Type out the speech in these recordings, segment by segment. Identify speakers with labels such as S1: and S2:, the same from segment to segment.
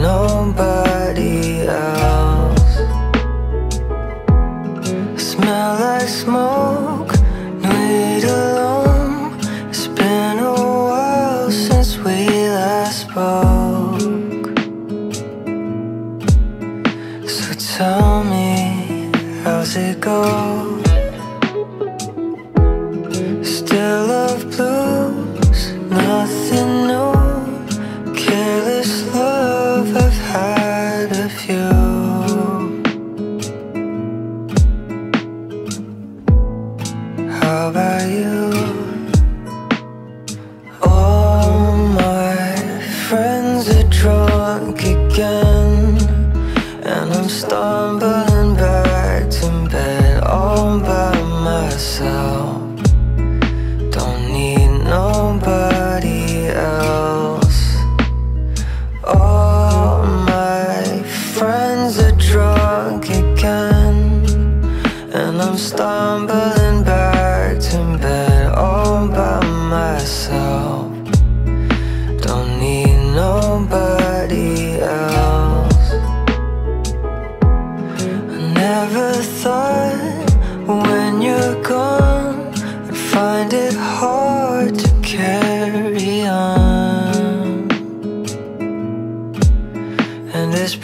S1: nobody else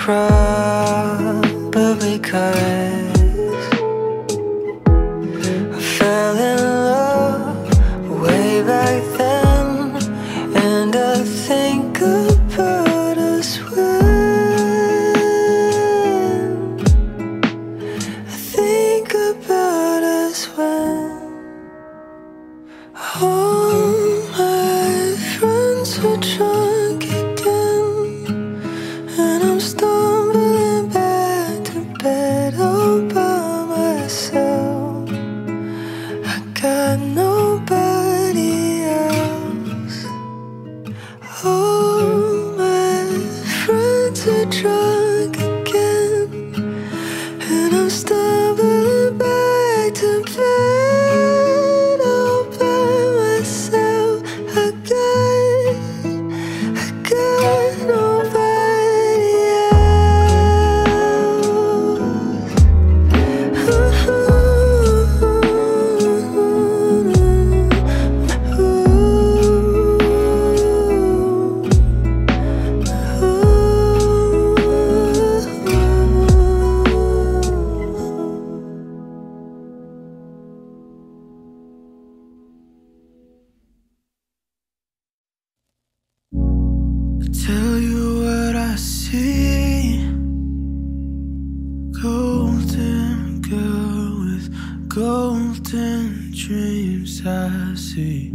S1: probably could. tell you what I see. Golden girl with golden dreams, I see.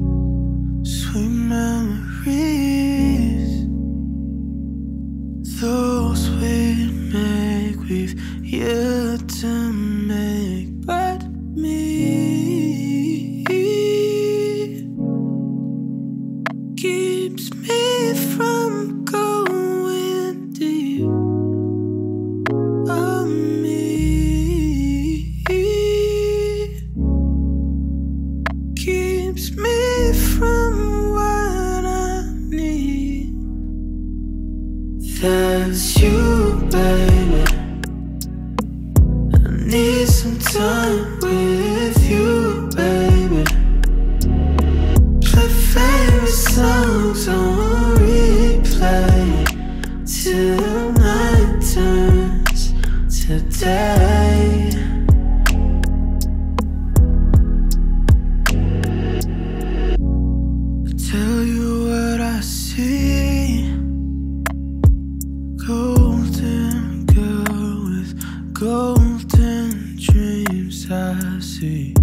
S1: golden dreams I see.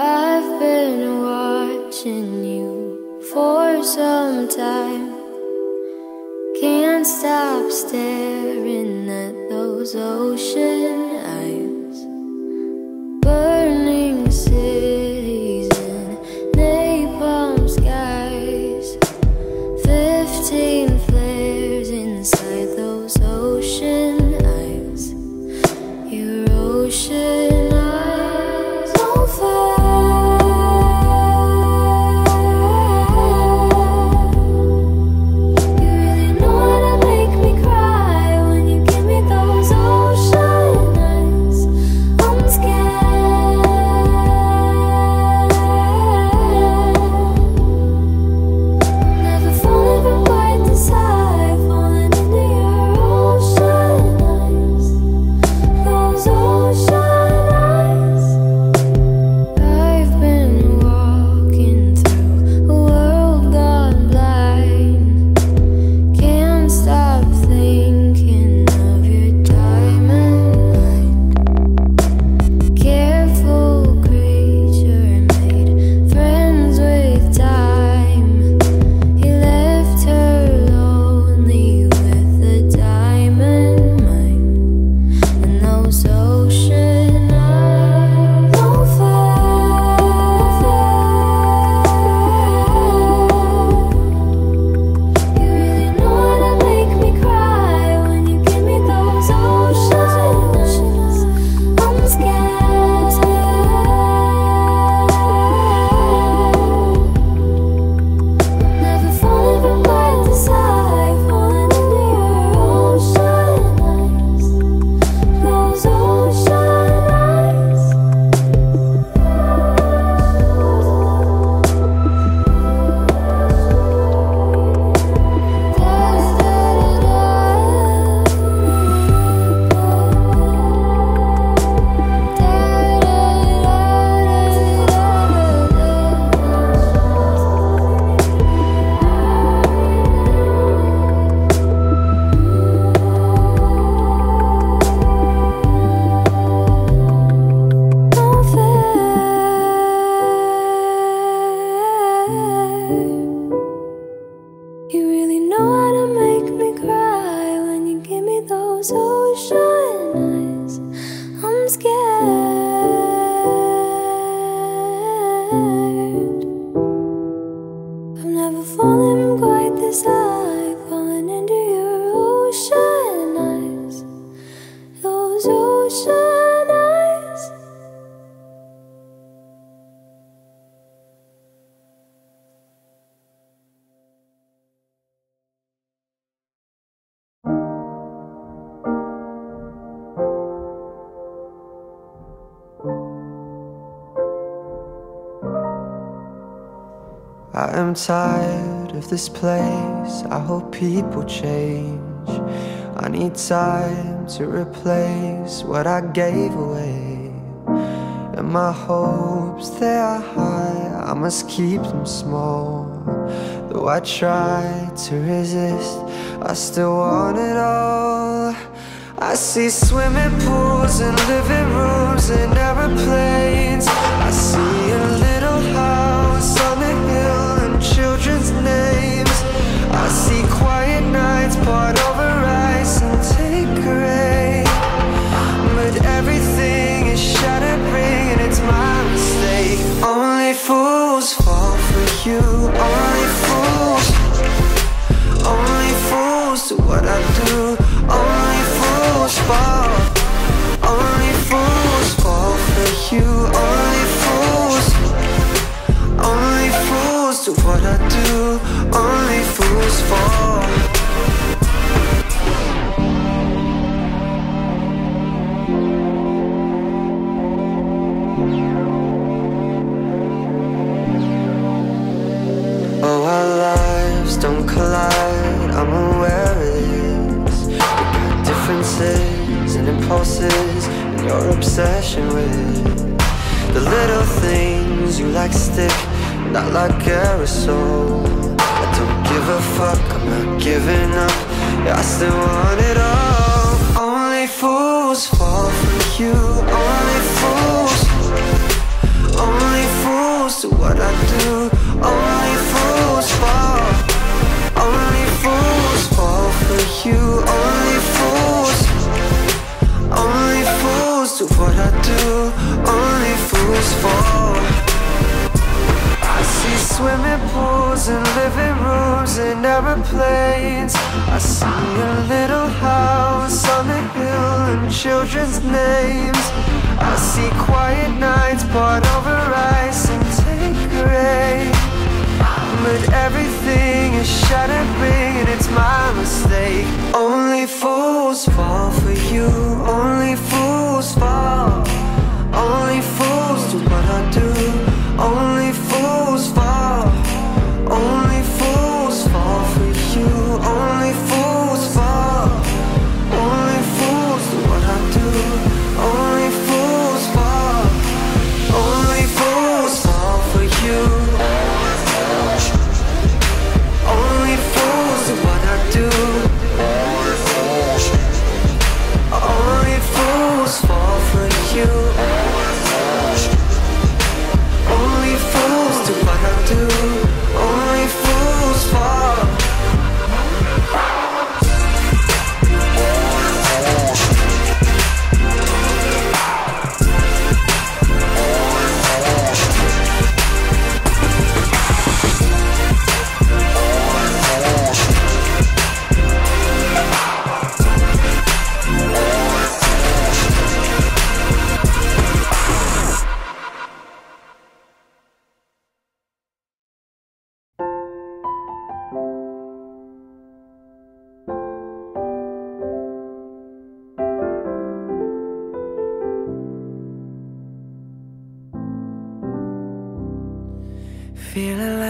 S2: I've
S3: been watching you for some time. Can't stop staring at those oceans. Your ocean eyes.
S2: Those ocean eyes.
S1: I am tired of this place. I hope people change. I need time to replace what I gave away. And my hopes, they are high. I must keep them small. Though I try to resist, I still want it all. I see swimming pools and living rooms and aeroplanes. I see I see quiet nights poured over ice and Tanqueray. But everything is shattering and it's my mistake. Only fools fall for you. Only fools. Only fools do what I do. Only fools fall. Fools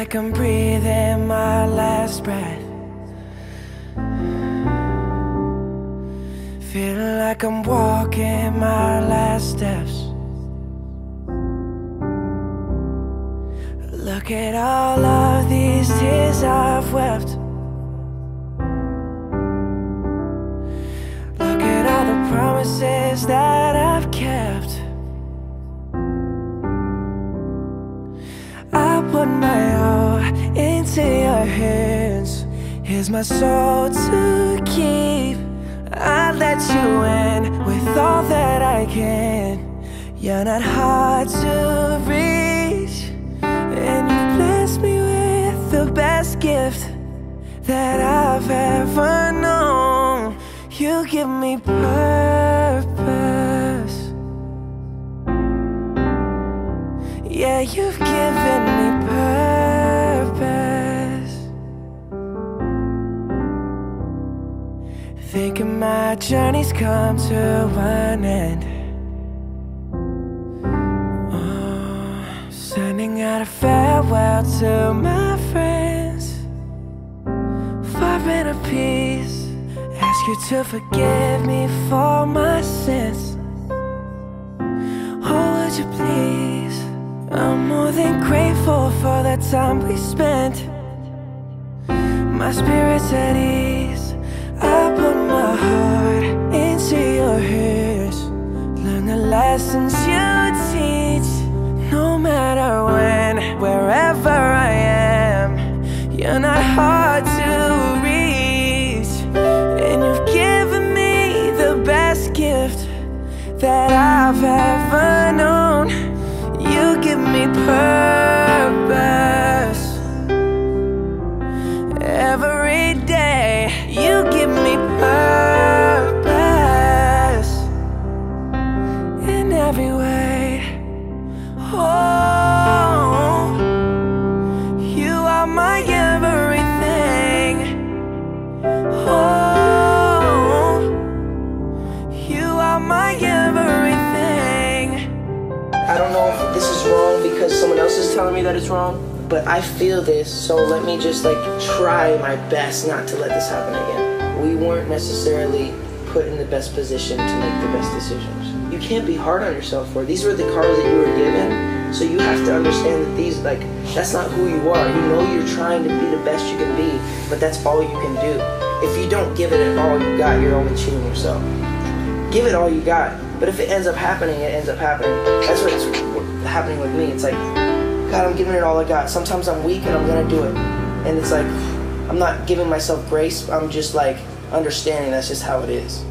S1: like I'm
S4: breathing my last breath. Feeling like I'm walking my last steps. Look at all of these tears I've wept. Look at all the promises that I've into your hands. Here's my soul to keep. I let you in with all that I can. You're not hard to reach, and you've blessed me with the best gift that I've ever known. You give me purpose. Yeah, you've given me my journey's come to an end. Oh, sending out a farewell to my friends. Far in a peace. Ask you to forgive me for my sins. Oh, would you please? I'm more than grateful for the time we spent. My spirit's at ease. Heart into your ears. Learn the lessons you teach. No matter when, wherever I am, you're not hard to reach. And you've given me the best gift that I've ever known. You give me purpose.
S5: Telling me that it's wrong, but I feel this, so let me just like try my best not to let this happen again. We weren't necessarily put in the best position to make the best decisions. You can't be hard on yourself for it. These were the cards that you were given, so you have to understand that these like that's not who you are. You know you're trying to be the best you can be, but that's all you can do. If you don't give it all you got, you're only cheating yourself give it all you got. But if it ends up happening, it ends up happening. That's what's happening with me. It's like, God, I'm giving it all I got. Sometimes I'm weak and I'm gonna do it. And it's like, I'm not giving myself grace. I'm just like understanding that's just how it is.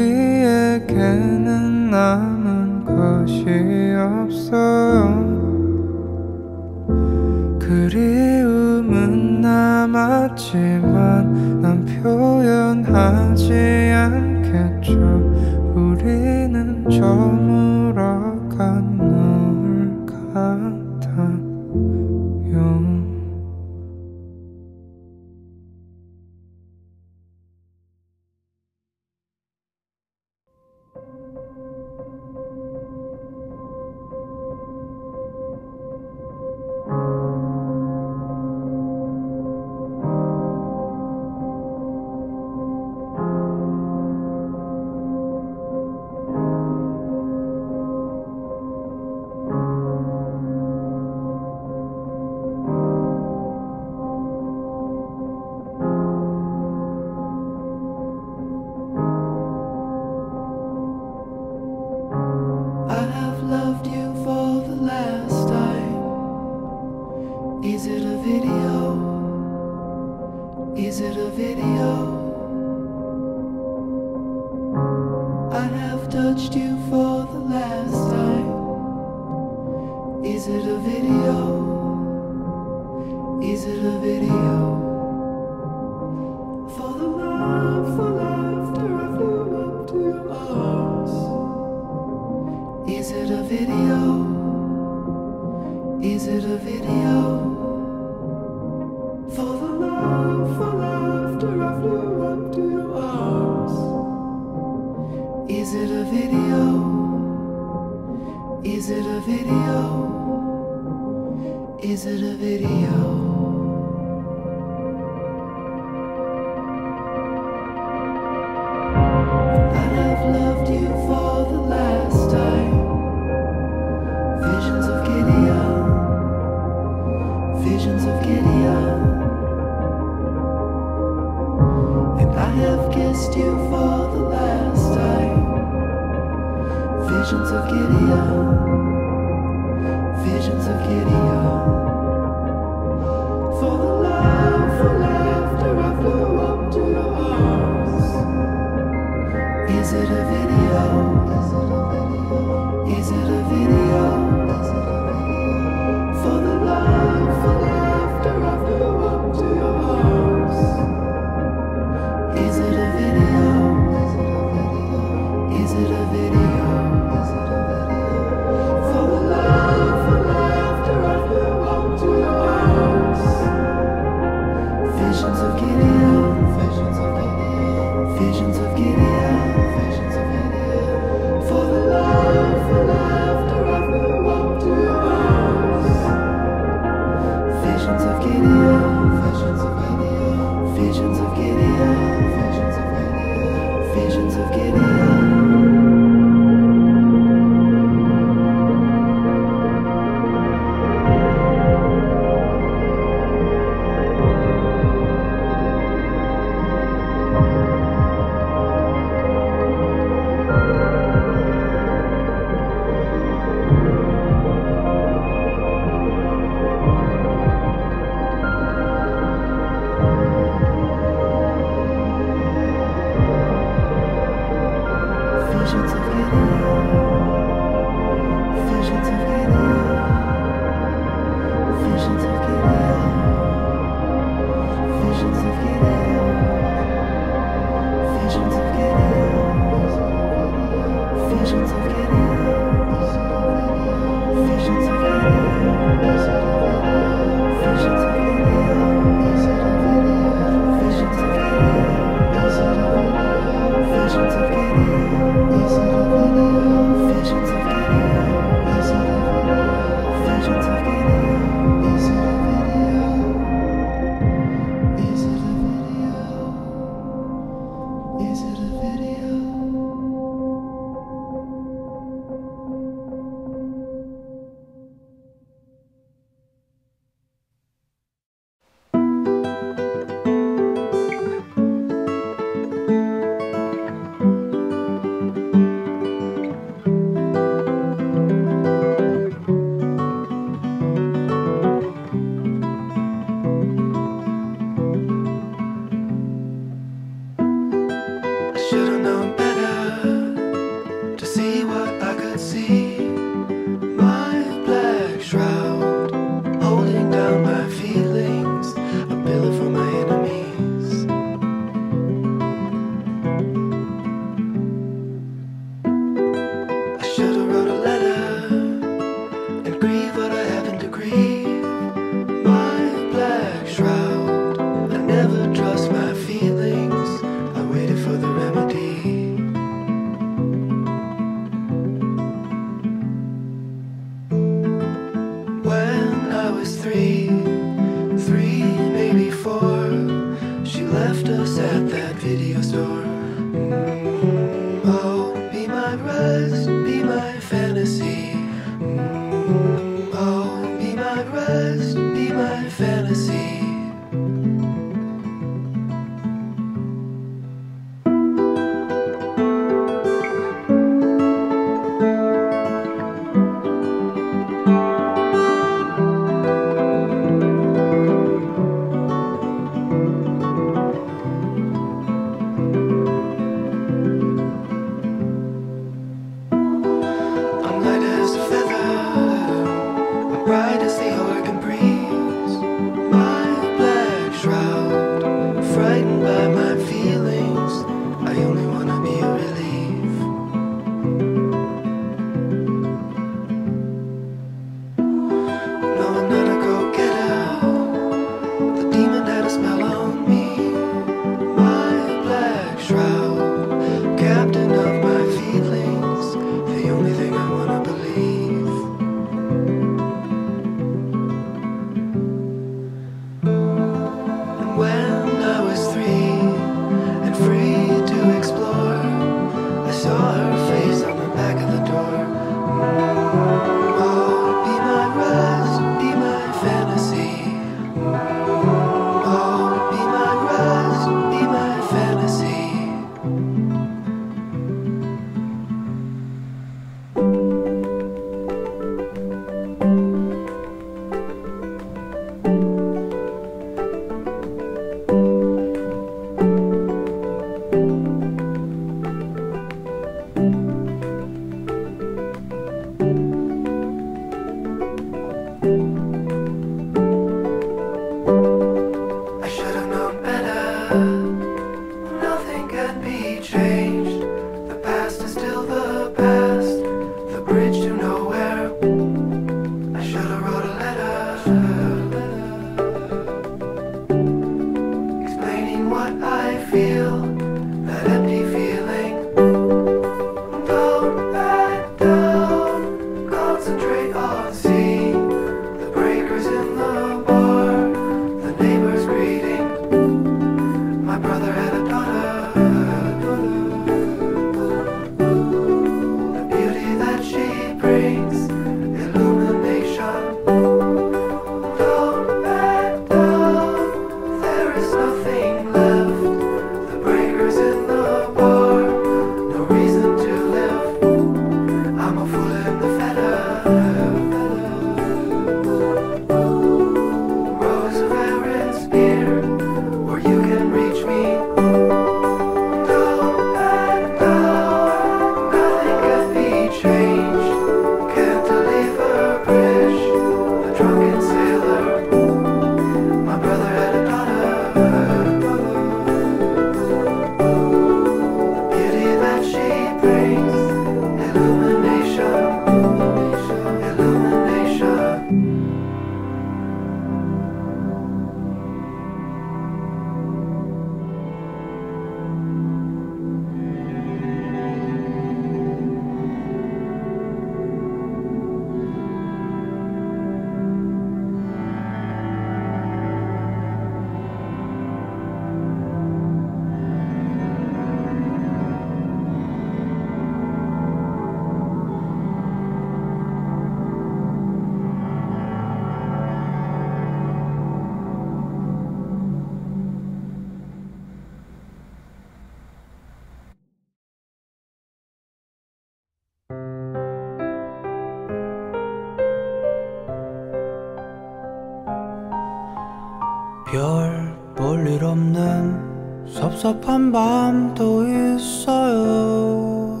S6: 섭섭한 밤도 있어요.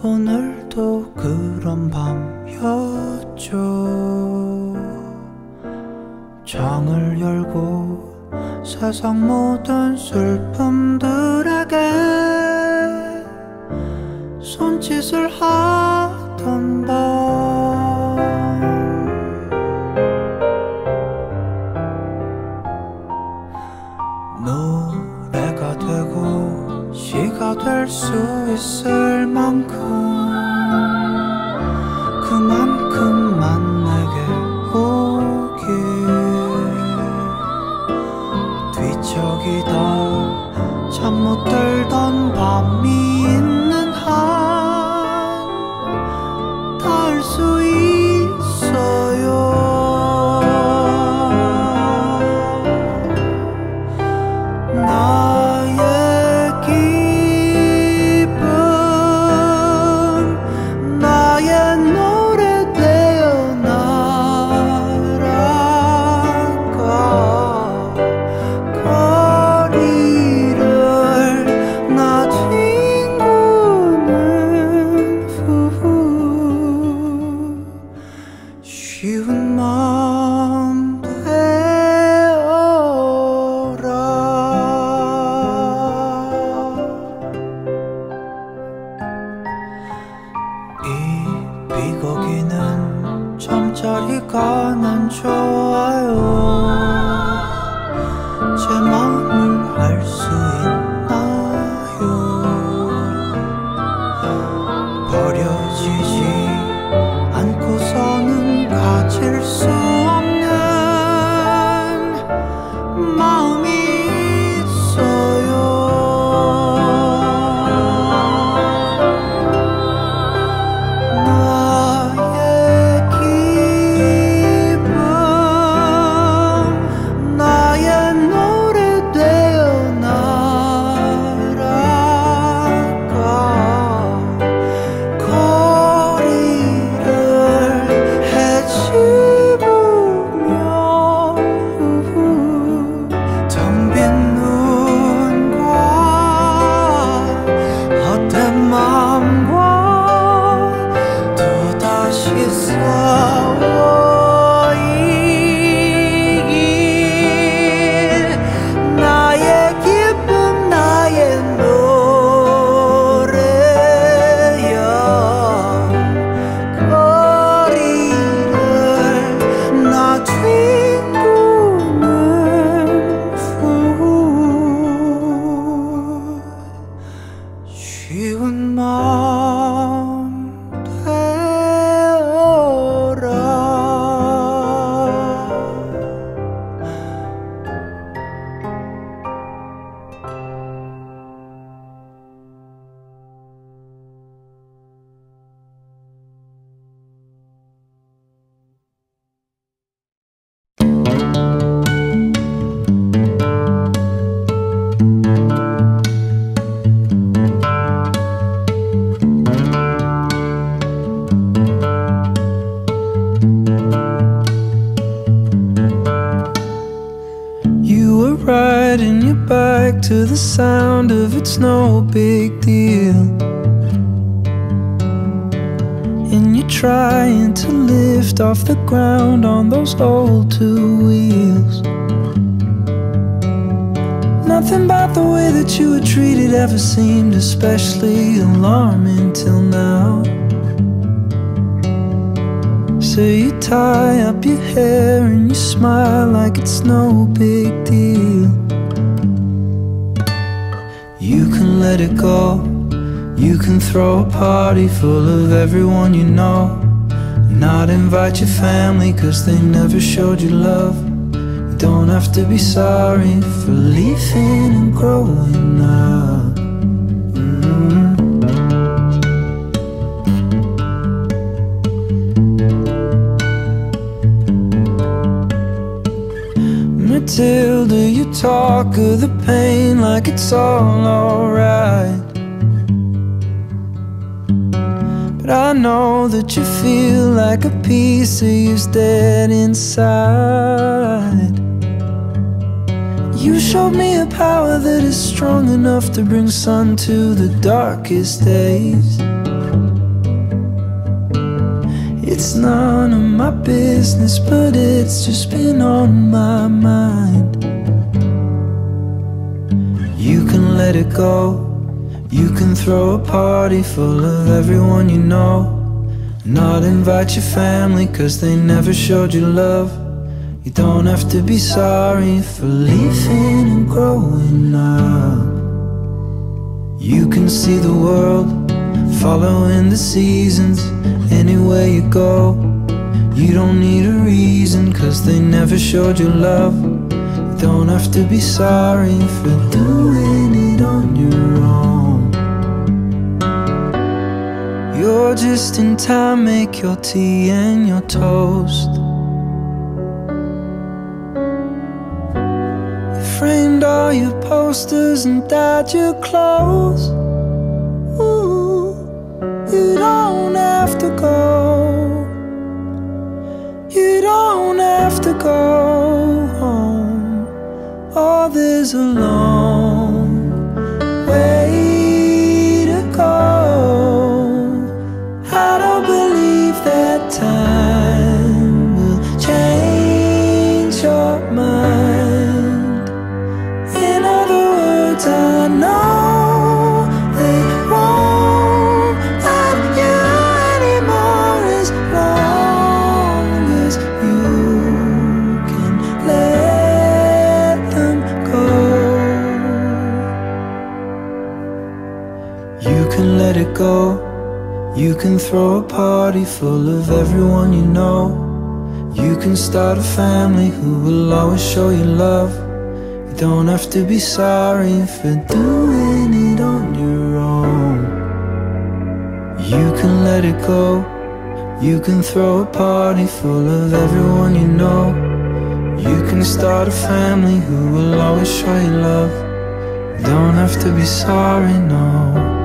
S6: 오늘도 그런 밤이었죠. 창을 열고 세상 모든 슬픔
S7: to the sound of it's no big deal. And you're trying to lift off the ground on those old two wheels. Nothing about the way that you were treated ever seemed especially alarming till now. So you tie up your hair and you smile like it's no big deal. Let it go. You can throw a party full of everyone you know. Not invite your family cause they never showed you love. You don't have to be sorry for leaving and growing up. Matilda, you talk of the pain like it's all alright. But I know that you feel like a piece of you's dead inside. You showed me a power that is strong enough to bring sun to the darkest days. It's none of my business, but it's just been on my mind. You can let it go. You can throw a party full of everyone you know. Not invite your family, cause they never showed you love. You don't have to be sorry for leaving and growing up. You can see the world, following the seasons, anywhere you go. You don't need a reason, cause they never showed you love. You don't have to be sorry for doing it on your own. You're just in time, make your tea and your toast. Framed all your posters and dyed your clothes. You don't have to go. You don't have to go home. Oh, there's a can throw a party full of everyone you know. You can start a family who will always show you love. You don't have to be sorry for doing it on your own. You can let it go. You can throw a party full of everyone you know. You can start a family who will always show you love. You don't have to be sorry, no.